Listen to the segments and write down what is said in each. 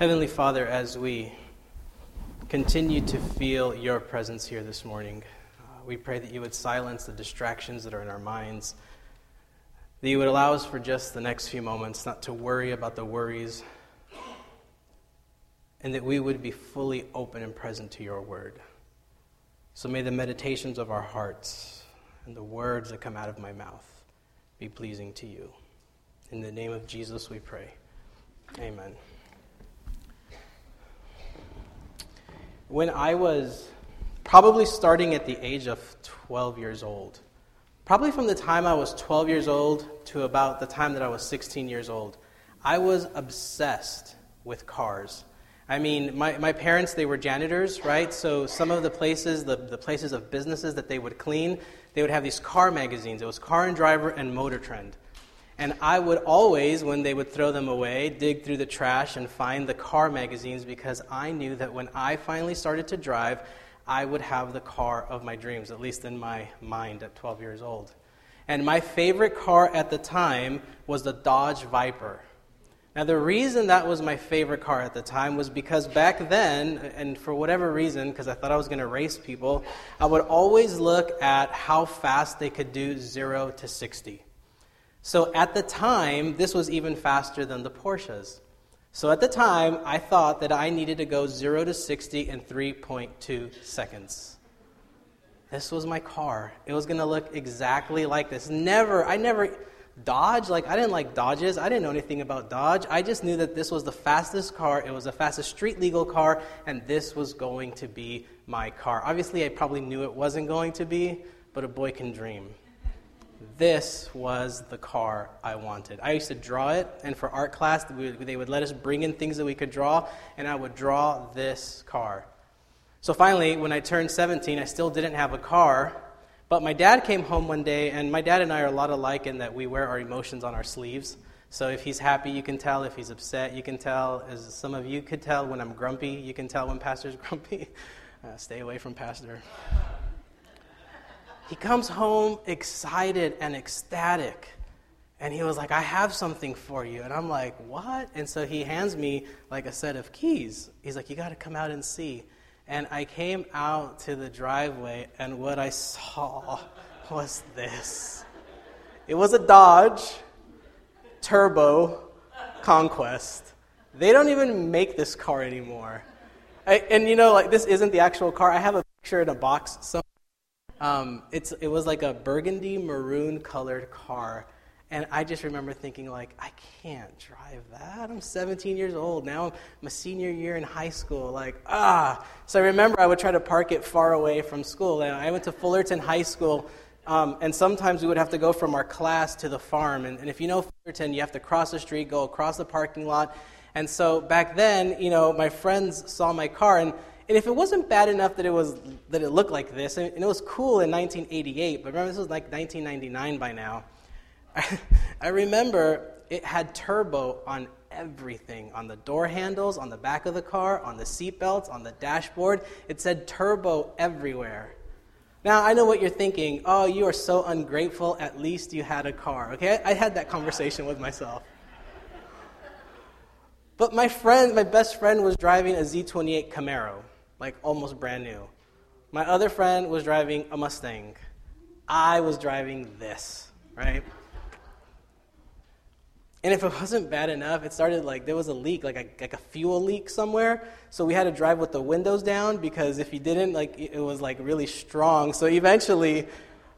Heavenly Father, as we continue to feel your presence here this morning, uh, we pray that you would silence the distractions that are in our minds, that you would allow us for just the next few moments not to worry about the worries, and that we would be fully open and present to your word. So may the meditations of our hearts and the words that come out of my mouth be pleasing to you. In the name of Jesus we pray. Amen. When I was probably starting at the age of 12 years old, probably from the time I was 12 years old to about the time that I was 16 years old, I was obsessed with cars. I mean, my, my parents, they were janitors, right? So some of the places, the, the places of businesses that they would clean, they would have these car magazines. It was Car and Driver and Motor Trend. And I would always, when they would throw them away, dig through the trash and find the car magazines because I knew that when I finally started to drive, I would have the car of my dreams, at least in my mind at 12 years old. And my favorite car at the time was the Dodge Viper. Now, the reason that was my favorite car at the time was because back then, and for whatever reason, because I thought I was going to race people, I would always look at how fast they could do 0 to 60. So at the time, this was even faster than the Porsches. So at the time, I thought that I needed to go 0 to 60 in 3.2 seconds. This was my car. It was going to look exactly like this. Never, I never, Dodge, like I didn't like Dodges. I didn't know anything about Dodge. I just knew that this was the fastest car. It was the fastest street legal car, and this was going to be my car. Obviously, I probably knew it wasn't going to be, but a boy can dream this was the car I wanted. I used to draw it, and for art class, they would let us bring in things that we could draw, and I would draw this car. So finally, when I turned 17, I still didn't have a car, but my dad came home one day, and my dad and I are a lot alike in that we wear our emotions on our sleeves. So if he's happy, you can tell. If he's upset, you can tell. As some of you could tell, when I'm grumpy, you can tell when Pastor's grumpy. Uh, stay away from Pastor. He comes home excited and ecstatic. And he was like, I have something for you. And I'm like, what? And so he hands me like a set of keys. He's like, you got to come out and see. And I came out to the driveway, and what I saw was this it was a Dodge Turbo Conquest. They don't even make this car anymore. I, and you know, like, this isn't the actual car. I have a picture in a box somewhere um, it's, it was like a burgundy maroon colored car. And I just remember thinking, like, I can't drive that. I'm 17 years old. Now I'm a senior year in high school. Like, ah. So I remember I would try to park it far away from school. And I went to Fullerton High School, um, and sometimes we would have to go from our class to the farm. And, and if you know Fullerton, you have to cross the street, go across the parking lot. And so back then, you know, my friends saw my car, and and if it wasn't bad enough that it was that it looked like this, and it was cool in 1988, but remember this was like 1999 by now. I remember it had turbo on everything on the door handles, on the back of the car, on the seat belts, on the dashboard. It said turbo everywhere. Now, I know what you're thinking. Oh, you are so ungrateful. At least you had a car. Okay? I had that conversation with myself. But my friend, my best friend, was driving a Z28 Camaro like almost brand new. My other friend was driving a Mustang. I was driving this, right? And if it wasn't bad enough, it started like there was a leak, like a, like a fuel leak somewhere. So we had to drive with the windows down because if you didn't, like it was like really strong. So eventually,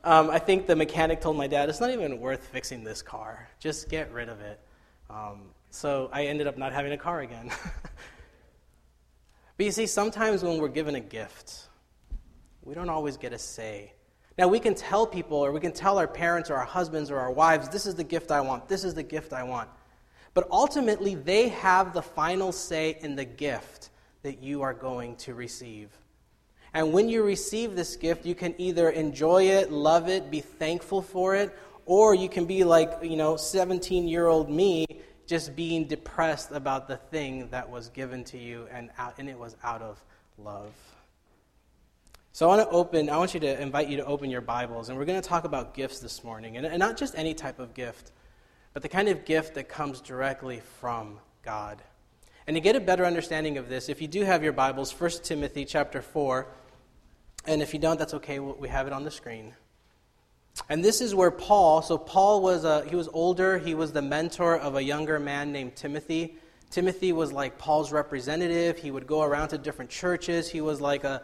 um, I think the mechanic told my dad, "It's not even worth fixing this car. Just get rid of it." Um, so I ended up not having a car again. But you see, sometimes when we're given a gift, we don't always get a say. Now, we can tell people, or we can tell our parents, or our husbands, or our wives, this is the gift I want, this is the gift I want. But ultimately, they have the final say in the gift that you are going to receive. And when you receive this gift, you can either enjoy it, love it, be thankful for it, or you can be like, you know, 17 year old me just being depressed about the thing that was given to you and, out, and it was out of love. So I want to open, I want you to invite you to open your Bibles, and we're going to talk about gifts this morning. And, and not just any type of gift, but the kind of gift that comes directly from God. And to get a better understanding of this, if you do have your Bibles, 1 Timothy chapter 4, and if you don't, that's okay, we have it on the screen. And this is where Paul, so Paul was a, he was older, he was the mentor of a younger man named Timothy. Timothy was like Paul's representative. He would go around to different churches. He was like a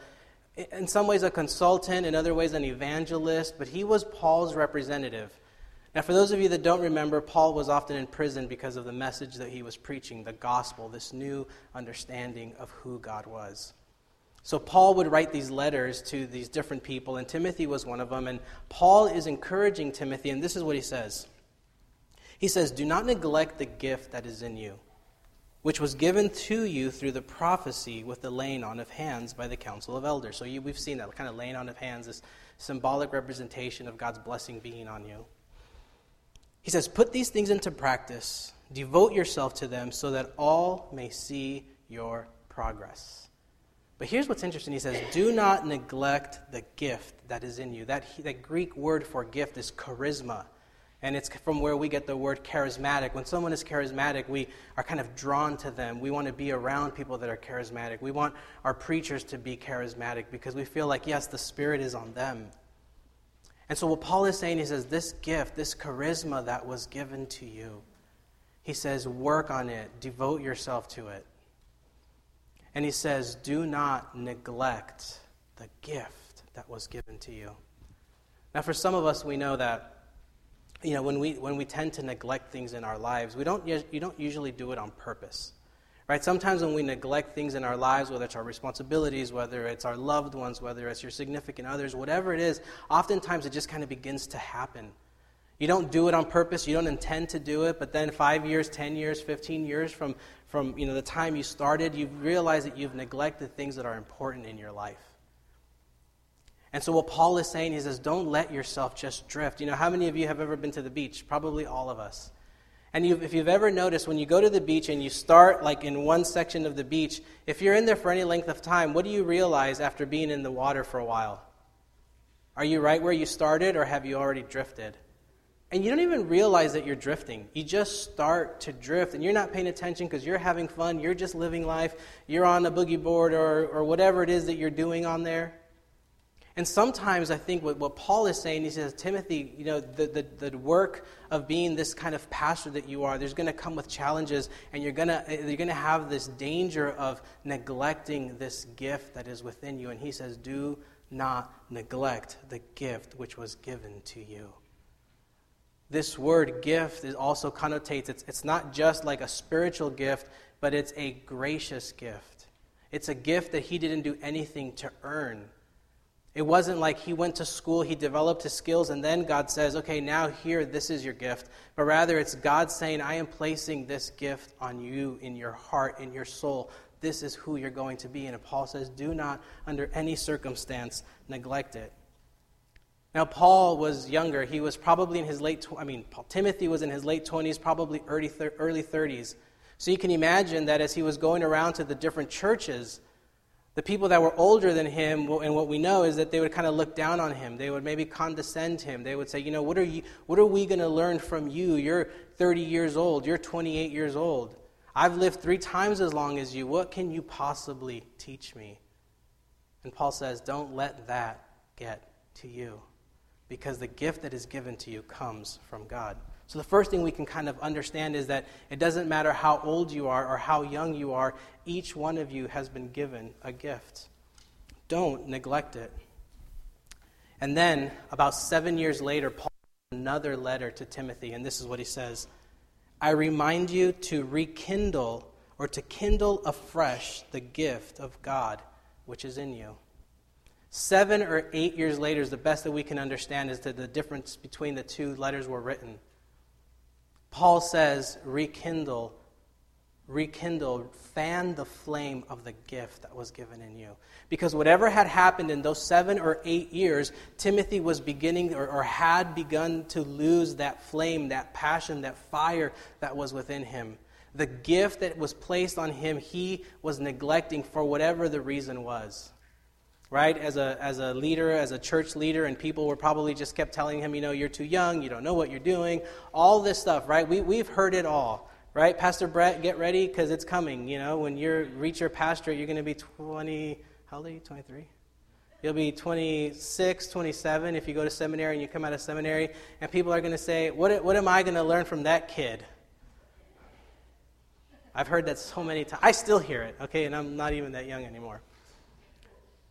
in some ways a consultant, in other ways an evangelist, but he was Paul's representative. Now, for those of you that don't remember, Paul was often in prison because of the message that he was preaching, the gospel, this new understanding of who God was. So, Paul would write these letters to these different people, and Timothy was one of them. And Paul is encouraging Timothy, and this is what he says He says, Do not neglect the gift that is in you, which was given to you through the prophecy with the laying on of hands by the council of elders. So, you, we've seen that kind of laying on of hands, this symbolic representation of God's blessing being on you. He says, Put these things into practice, devote yourself to them, so that all may see your progress. But here's what's interesting. He says, Do not neglect the gift that is in you. That, that Greek word for gift is charisma. And it's from where we get the word charismatic. When someone is charismatic, we are kind of drawn to them. We want to be around people that are charismatic. We want our preachers to be charismatic because we feel like, yes, the Spirit is on them. And so, what Paul is saying, he says, this gift, this charisma that was given to you, he says, work on it, devote yourself to it. And he says, do not neglect the gift that was given to you. Now, for some of us, we know that. You know, when we, when we tend to neglect things in our lives, we don't, you don't usually do it on purpose. Right? Sometimes when we neglect things in our lives, whether it's our responsibilities, whether it's our loved ones, whether it's your significant others, whatever it is, oftentimes it just kind of begins to happen. You don't do it on purpose, you don't intend to do it, but then 5 years, 10 years, 15 years from from you know the time you started, you realize that you've neglected things that are important in your life. And so what Paul is saying, he says, don't let yourself just drift. You know, how many of you have ever been to the beach? Probably all of us. And you've, if you've ever noticed, when you go to the beach and you start like in one section of the beach, if you're in there for any length of time, what do you realize after being in the water for a while? Are you right where you started or have you already drifted? And you don't even realize that you're drifting. You just start to drift and you're not paying attention because you're having fun, you're just living life, you're on a boogie board or, or whatever it is that you're doing on there. And sometimes I think what, what Paul is saying, he says, Timothy, you know, the, the, the work of being this kind of pastor that you are, there's going to come with challenges, and you're going to eh, you're going to have this danger of neglecting this gift that is within you. And he says, do not neglect the gift which was given to you. This word gift is also connotates, it's, it's not just like a spiritual gift, but it's a gracious gift. It's a gift that he didn't do anything to earn. It wasn't like he went to school, he developed his skills, and then God says, okay, now here, this is your gift. But rather, it's God saying, I am placing this gift on you in your heart, in your soul. This is who you're going to be. And Paul says, do not, under any circumstance, neglect it. Now, Paul was younger. He was probably in his late, tw- I mean, Paul, Timothy was in his late 20s, probably early, thir- early 30s. So you can imagine that as he was going around to the different churches, the people that were older than him, and what we know is that they would kind of look down on him. They would maybe condescend him. They would say, you know, what are, you, what are we going to learn from you? You're 30 years old. You're 28 years old. I've lived three times as long as you. What can you possibly teach me? And Paul says, don't let that get to you because the gift that is given to you comes from God. So, the first thing we can kind of understand is that it doesn't matter how old you are or how young you are, each one of you has been given a gift. Don't neglect it. And then, about seven years later, Paul another letter to Timothy, and this is what he says I remind you to rekindle or to kindle afresh the gift of God which is in you. Seven or eight years later is the best that we can understand as to the difference between the two letters were written. Paul says, rekindle, rekindle, fan the flame of the gift that was given in you. Because whatever had happened in those seven or eight years, Timothy was beginning or, or had begun to lose that flame, that passion, that fire that was within him. The gift that was placed on him, he was neglecting for whatever the reason was right? As a, as a leader, as a church leader, and people were probably just kept telling him, you know, you're too young, you don't know what you're doing, all this stuff, right? We, we've heard it all, right? Pastor Brett, get ready because it's coming. You know, when you reach your pastorate, you're going to be 20, how old are you? 23? You'll be 26, 27 if you go to seminary and you come out of seminary, and people are going to say, what, what am I going to learn from that kid? I've heard that so many times. I still hear it, okay, and I'm not even that young anymore.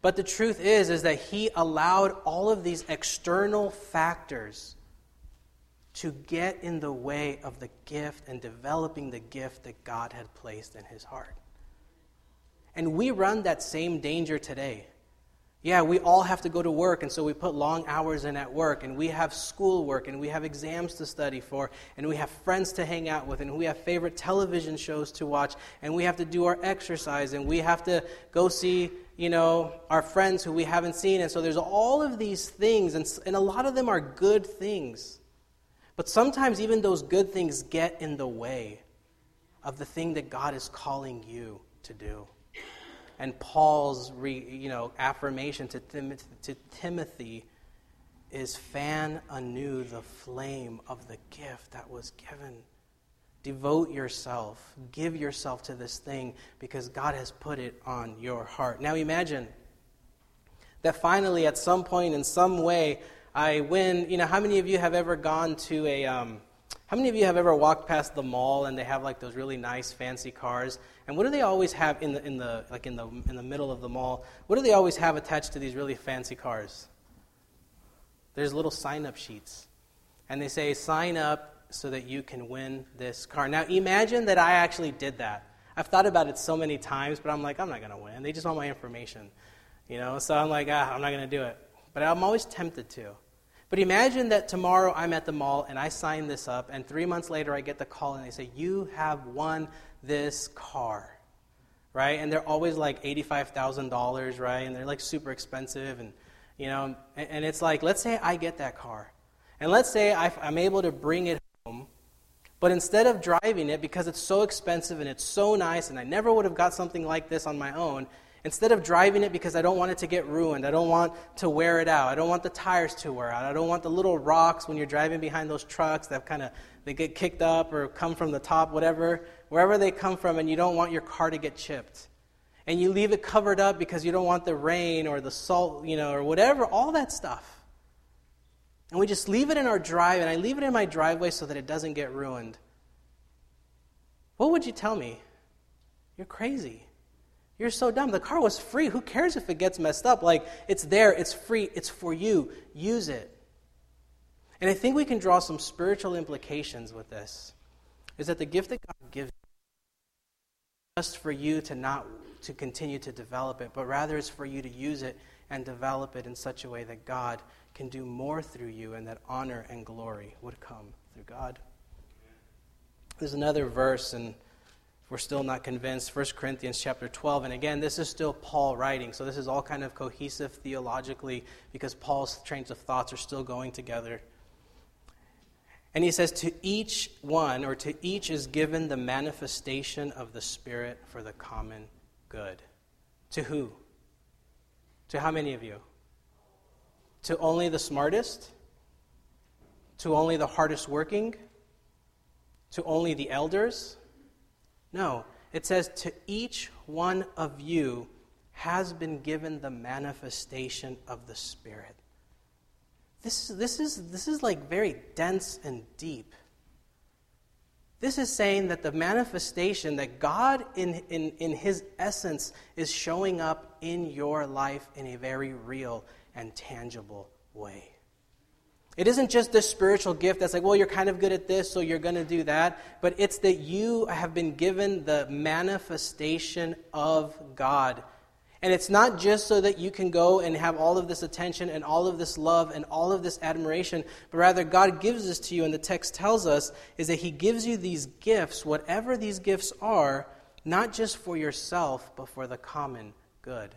But the truth is is that he allowed all of these external factors to get in the way of the gift and developing the gift that God had placed in his heart. And we run that same danger today. Yeah, we all have to go to work, and so we put long hours in at work, and we have schoolwork, and we have exams to study for, and we have friends to hang out with, and we have favorite television shows to watch, and we have to do our exercise, and we have to go see, you know, our friends who we haven't seen. And so there's all of these things, and, and a lot of them are good things. But sometimes even those good things get in the way of the thing that God is calling you to do and Paul's re, you know, affirmation to, Tim- to Timothy is fan anew the flame of the gift that was given. Devote yourself, give yourself to this thing because God has put it on your heart. Now imagine that finally, at some point, in some way, I win. You know, how many of you have ever gone to a. Um, how many of you have ever walked past the mall and they have like those really nice fancy cars? And what do they always have in the in the like in the in the middle of the mall? What do they always have attached to these really fancy cars? There's little sign-up sheets. And they say sign up so that you can win this car. Now imagine that I actually did that. I've thought about it so many times, but I'm like, I'm not going to win. They just want my information. You know, so I'm like, ah, I'm not going to do it. But I'm always tempted to. But imagine that tomorrow I'm at the mall and I sign this up, and three months later I get the call and they say, You have won this car. Right? And they're always like $85,000, right? And they're like super expensive. And, you know, and, and, it's like, let's say I get that car. And let's say I'm able to bring it. But instead of driving it, because it's so expensive and it's so nice, and I never would have got something like this on my own, Instead of driving it because I don't want it to get ruined, I don't want to wear it out, I don't want the tires to wear out, I don't want the little rocks when you're driving behind those trucks that kind of they get kicked up or come from the top, whatever, wherever they come from, and you don't want your car to get chipped. And you leave it covered up because you don't want the rain or the salt, you know, or whatever, all that stuff. And we just leave it in our drive, and I leave it in my driveway so that it doesn't get ruined. What would you tell me? You're crazy. You're so dumb. The car was free. Who cares if it gets messed up? Like, it's there, it's free, it's for you. Use it. And I think we can draw some spiritual implications with this. Is that the gift that God gives just for you to not to continue to develop it, but rather it's for you to use it and develop it in such a way that God can do more through you and that honor and glory would come through God. There's another verse and we're still not convinced 1 corinthians chapter 12 and again this is still paul writing so this is all kind of cohesive theologically because paul's trains of thoughts are still going together. And he says to each one or to each is given the manifestation of the spirit for the common good. To who? To how many of you to only the smartest to only the hardest working to only the elders no, it says, To each one of you has been given the manifestation of the Spirit. This, this, is, this is like very dense and deep. This is saying that the manifestation that God, in, in, in His essence, is showing up in your life in a very real and tangible way. It isn't just this spiritual gift that's like, well, you're kind of good at this, so you're going to do that. But it's that you have been given the manifestation of God. And it's not just so that you can go and have all of this attention and all of this love and all of this admiration, but rather God gives this to you, and the text tells us is that He gives you these gifts, whatever these gifts are, not just for yourself, but for the common good.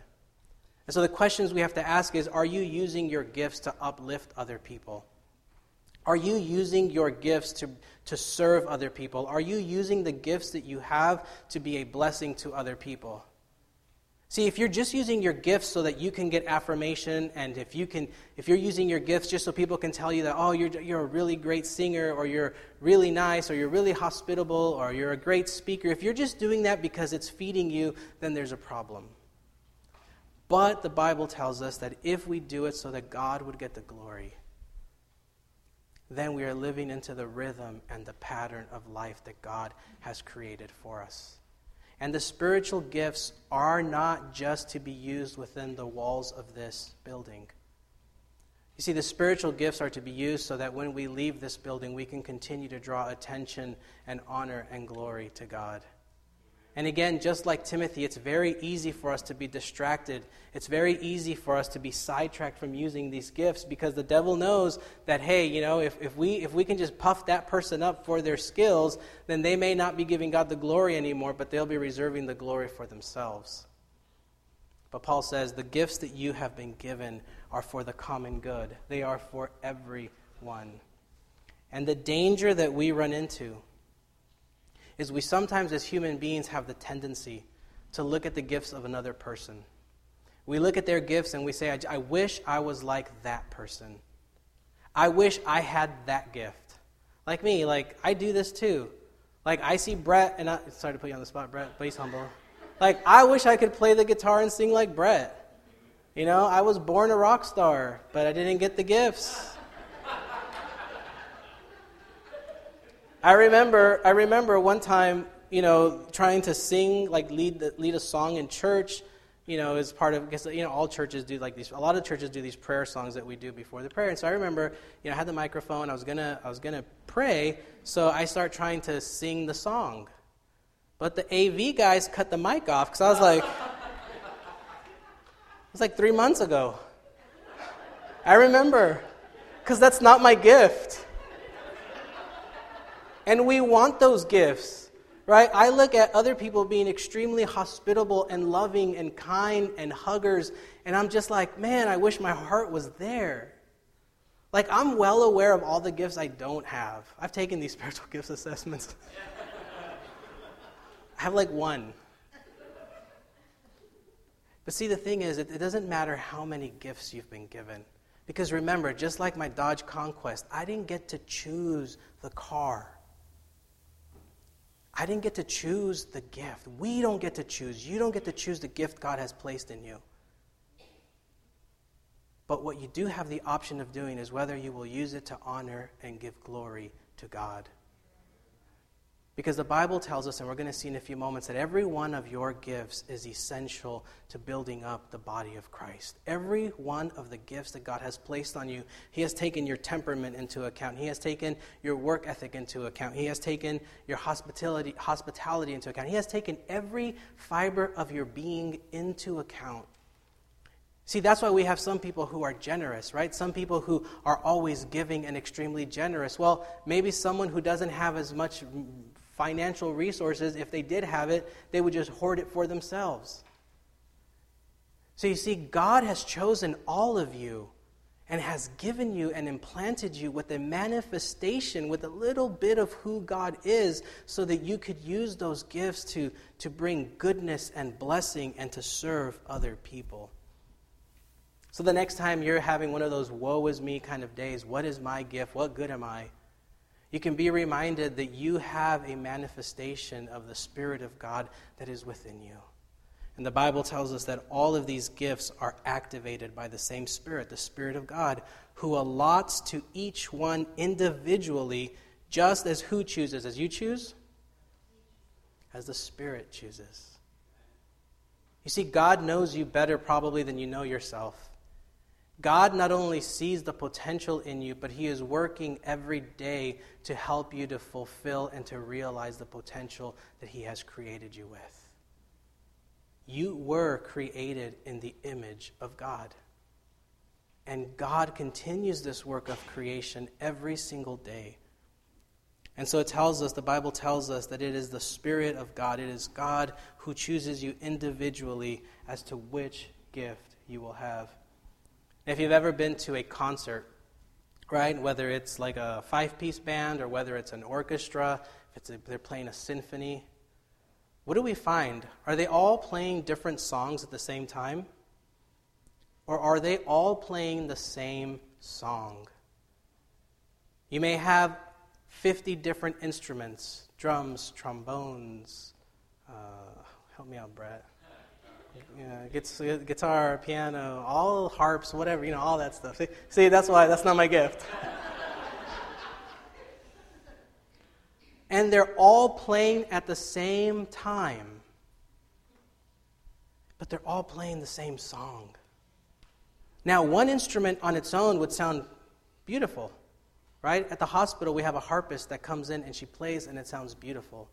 And so the questions we have to ask is Are you using your gifts to uplift other people? Are you using your gifts to, to serve other people? Are you using the gifts that you have to be a blessing to other people? See, if you're just using your gifts so that you can get affirmation, and if you can, if you're using your gifts just so people can tell you that, oh, you're, you're a really great singer, or you're really nice, or you're really hospitable, or you're a great speaker, if you're just doing that because it's feeding you, then there's a problem. But the Bible tells us that if we do it so that God would get the glory, then we are living into the rhythm and the pattern of life that God has created for us. And the spiritual gifts are not just to be used within the walls of this building. You see, the spiritual gifts are to be used so that when we leave this building, we can continue to draw attention and honor and glory to God. And again, just like Timothy, it's very easy for us to be distracted. It's very easy for us to be sidetracked from using these gifts because the devil knows that, hey, you know, if, if, we, if we can just puff that person up for their skills, then they may not be giving God the glory anymore, but they'll be reserving the glory for themselves. But Paul says the gifts that you have been given are for the common good, they are for everyone. And the danger that we run into is we sometimes, as human beings, have the tendency to look at the gifts of another person. We look at their gifts and we say, I, I wish I was like that person. I wish I had that gift. Like me, like I do this too. Like I see Brett, and I, sorry to put you on the spot, Brett, but he's humble. Like I wish I could play the guitar and sing like Brett. You know, I was born a rock star, but I didn't get the gifts. I remember, I remember one time, you know, trying to sing, like lead, lead a song in church, you know, as part of, because, you know, all churches do like these, a lot of churches do these prayer songs that we do before the prayer. And so I remember, you know, I had the microphone, I was gonna, I was gonna pray, so I start trying to sing the song. But the AV guys cut the mic off, because I was like, it was like three months ago. I remember, because that's not my gift. And we want those gifts, right? I look at other people being extremely hospitable and loving and kind and huggers, and I'm just like, man, I wish my heart was there. Like, I'm well aware of all the gifts I don't have. I've taken these spiritual gifts assessments. I have like one. But see, the thing is, it, doesn't matter how many gifts you've been given. Because remember, just like my Dodge Conquest, I didn't get to choose the car. I didn't get to choose the gift. We don't get to choose. You don't get to choose the gift God has placed in you. But what you do have the option of doing is whether you will use it to honor and give glory to God. Because the Bible tells us, and we're going to see in a few moments, that every one of your gifts is essential to building up the body of Christ. Every one of the gifts that God has placed on you, He has taken your temperament into account. He has taken your work ethic into account. He has taken your hospitality, hospitality into account. He has taken every fiber of your being into account. See, that's why we have some people who are generous, right? Some people who are always giving and extremely generous. Well, maybe someone who doesn't have as much financial resources, if they did have it, they would just hoard it for themselves. So you see, God has chosen all of you and has given you and implanted you with a manifestation, with a little bit of who God is, so that you could use those gifts to, to bring goodness and blessing and to serve other people. So the next time you're having one of those woe is me kind of days, what is my gift? What good am I? You can be reminded that you have a manifestation of the Spirit of God that is within you. And the Bible tells us that all of these gifts are activated by the same Spirit, the Spirit of God, who allots to each one individually, just as who chooses? As you choose? As the Spirit chooses. You see, God knows you better probably than you know yourself. God not only sees the potential in you, but He is working every day to help you to fulfill and to realize the potential that He has created you with. You were created in the image of God. And God continues this work of creation every single day. And so it tells us, the Bible tells us that it is the Spirit of God, it is God who chooses you individually as to which gift you will have. If you've ever been to a concert, right, whether it's like a five piece band or whether it's an orchestra, if it's a, they're playing a symphony, what do we find? Are they all playing different songs at the same time? Or are they all playing the same song? You may have 50 different instruments drums, trombones. Uh, help me out, Brett. Yeah, guitar, piano, all harps, whatever, you know, all that stuff. See, see that's why that's not my gift. and they're all playing at the same time. But they're all playing the same song. Now, one instrument on its own would sound beautiful, right? At the hospital, we have a harpist that comes in and she plays and it sounds beautiful.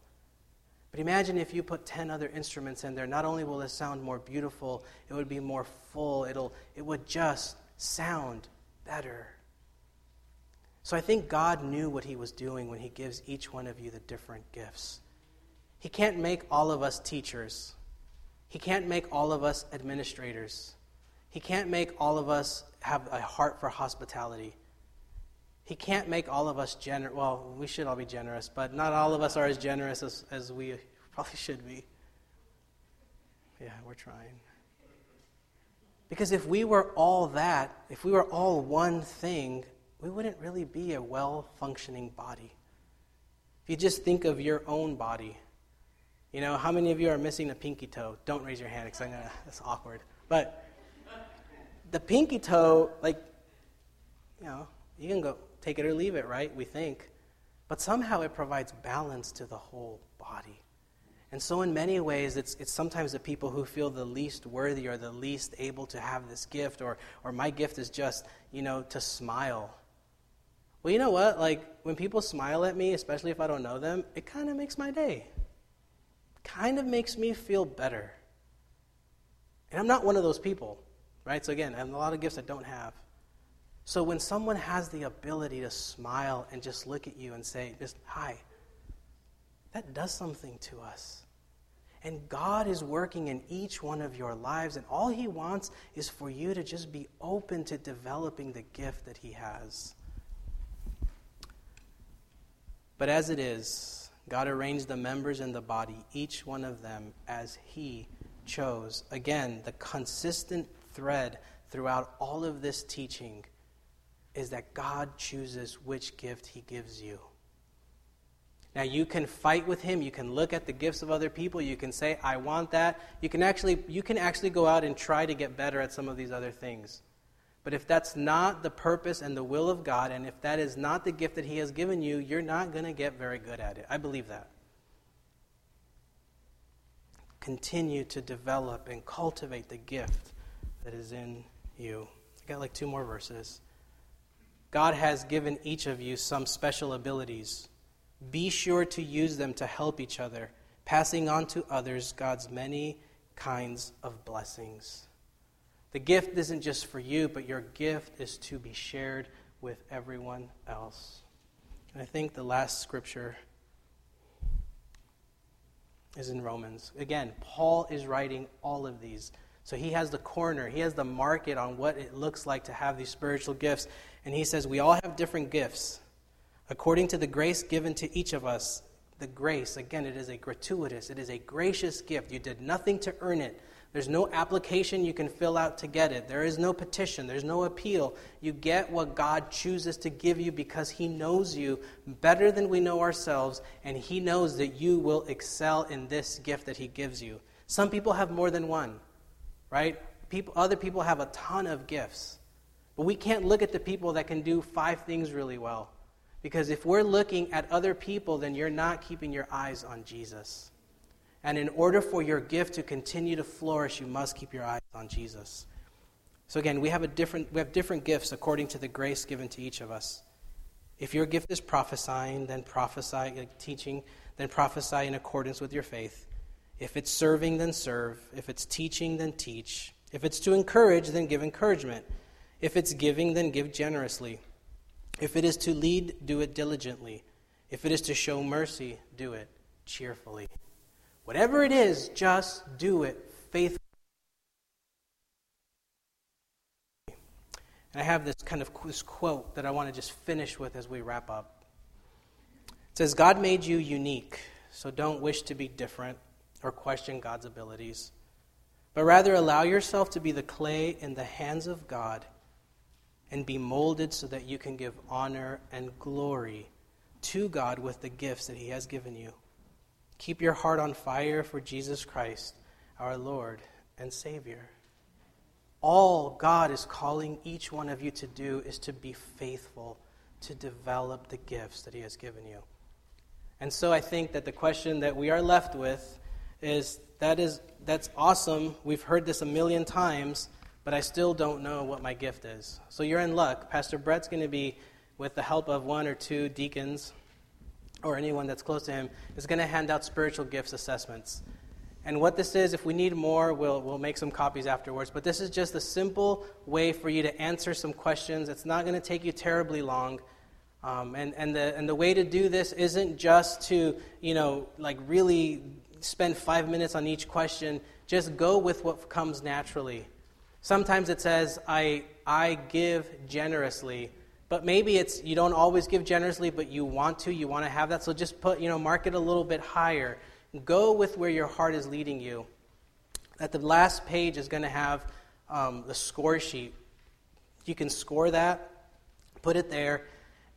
But imagine if you put 10 other instruments in there, not only will it sound more beautiful, it would be more full, It'll, it would just sound better. So I think God knew what He was doing when He gives each one of you the different gifts. He can't make all of us teachers, He can't make all of us administrators, He can't make all of us have a heart for hospitality. He can't make all of us generous. Well, we should all be generous, but not all of us are as generous as, as we probably should be. Yeah, we're trying. Because if we were all that, if we were all one thing, we wouldn't really be a well functioning body. If you just think of your own body, you know, how many of you are missing a pinky toe? Don't raise your hand because gonna, that's awkward. But the pinky toe, like, you know, you can go, take it or leave it, right? We think. But somehow it provides balance to the whole body. And so, in many ways, it's, it's sometimes the people who feel the least worthy or the least able to have this gift, or, or my gift is just, you know, to smile. Well, you know what? Like, when people smile at me, especially if I don't know them, it kind of makes my day. Kind of makes me feel better. And I'm not one of those people, right? So, again, I have a lot of gifts I don't have. So when someone has the ability to smile and just look at you and say, just hi, that does something to us. And God is working in each one of your lives, and all He wants is for you to just be open to developing the gift that He has. But as it is, God arranged the members in the body, each one of them as He chose. Again, the consistent thread throughout all of this teaching is that God chooses which gift He gives you. Now, you can fight with Him. You can look at the gifts of other people. You can say, I want that. You can actually, you can actually go out and try to get better at some of these other things. But if that's not the purpose and the will of God, and if that is not the gift that He has given you, you're not going to get very good at it. I believe that. Continue to develop and cultivate the gift that is in you. I got like two more verses. God has given each of you some special abilities. Be sure to use them to help each other, passing on to others God's many kinds of blessings. The gift isn't just for you, but your gift is to be shared with everyone else. And I think the last scripture is in Romans. Again, Paul is writing all of these. So he has the corner, he has the market on what it looks like to have these spiritual gifts. And he says, We all have different gifts. According to the grace given to each of us, the grace, again, it is a gratuitous, it is a gracious gift. You did nothing to earn it. There's no application you can fill out to get it. There is no petition. There's no appeal. You get what God chooses to give you because He knows you better than we know ourselves, and He knows that you will excel in this gift that He gives you. Some people have more than one, right? People, other people have a ton of gifts. But we can't look at the people that can do five things really well. Because if we're looking at other people, then you're not keeping your eyes on Jesus. And in order for your gift to continue to flourish, you must keep your eyes on Jesus. So again, we have, a different, we have different gifts according to the grace given to each of us. If your gift is prophesying, then prophesy, like teaching, then prophesy in accordance with your faith. If it's serving, then serve. If it's teaching, then teach. If it's to encourage, then give encouragement. If it's giving, then give generously. If it is to lead, do it diligently. If it is to show mercy, do it cheerfully. Whatever it is, just do it faithfully. And I have this kind of this quote that I want to just finish with as we wrap up. It says, God made you unique, so don't wish to be different. Or question God's abilities, but rather allow yourself to be the clay in the hands of God and be molded so that you can give honor and glory to God with the gifts that He has given you. Keep your heart on fire for Jesus Christ, our Lord and Savior. All God is calling each one of you to do is to be faithful to develop the gifts that He has given you. And so I think that the question that we are left with is that is that's awesome. We've heard this a million times, but I still don't know what my gift is. So you're in luck. Pastor Brett's going to be with the help of one or two deacons or anyone that's close to him is going to hand out spiritual gifts assessments. And what this is, if we need more, we'll, we'll make some copies afterwards. But this is just a simple way for you to answer some questions. It's not going to take you terribly long. Um, and, and, the, and the way to do this isn't just to, you know, like really spend five minutes on each question. Just go with what comes naturally. Sometimes it says, I, I give generously. But maybe it's you don't always give generously, but you want to, you want to have that. So just put, you know, mark it a little bit higher. Go with where your heart is leading you. At the last page is going to have um, the score sheet. You can score that, put it there.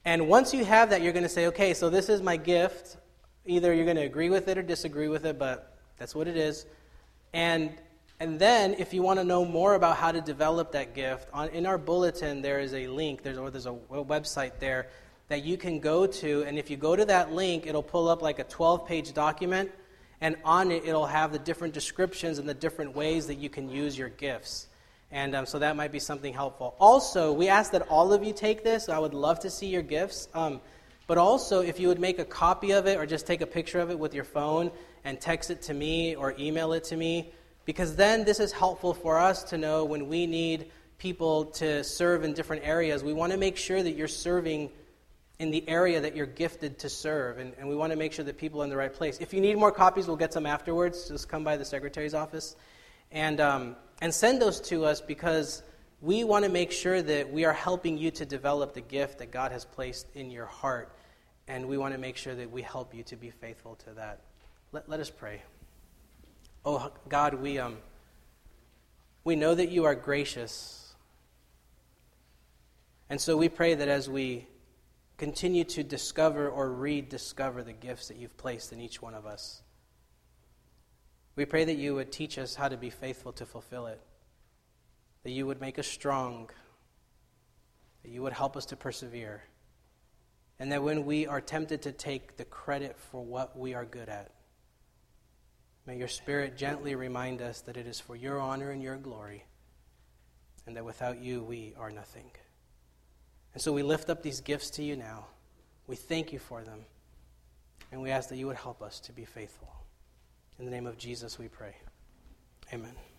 And once you have that, you're going to say, okay, so this is my gift. Either you're going to agree with it or disagree with it, but that's what it is. And and then, if you want to know more about how to develop that gift, on, in our bulletin there is a link, there's, or there's a, website there that you can go to. And if you go to that link, it'll pull up like a 12 page document. And on it, it'll have the different descriptions and the different ways that you can use your gifts. And um, so that might be something helpful. Also, we ask that all of you take this. I would love to see your gifts. Um, but also, if you would make a copy of it or just take a picture of it with your phone and text it to me or email it to me, because then this is helpful for us to know when we need people to serve in different areas. We want to make sure that you're serving in the area that you're gifted to serve, and, and we want to make sure that people are in the right place. If you need more copies, we'll get some afterwards. Just come by the secretary's office and, um, and send those to us because we want to make sure that we are helping you to develop the gift that God has placed in your heart, and we want to make sure that we help you to be faithful to that. Let, let us pray. Oh, God, we, um, we know that you are gracious. And so we pray that as we continue to discover or rediscover the gifts that you've placed in each one of us, we pray that you would teach us how to be faithful to fulfill it, that you would make us strong, that you would help us to persevere, and that when we are tempted to take the credit for what we are good at, May your Spirit gently remind us that it is for your honor and your glory, and that without you we are nothing. And so we lift up these gifts to you now. We thank you for them, and we ask that you would help us to be faithful. In the name of Jesus we pray. Amen.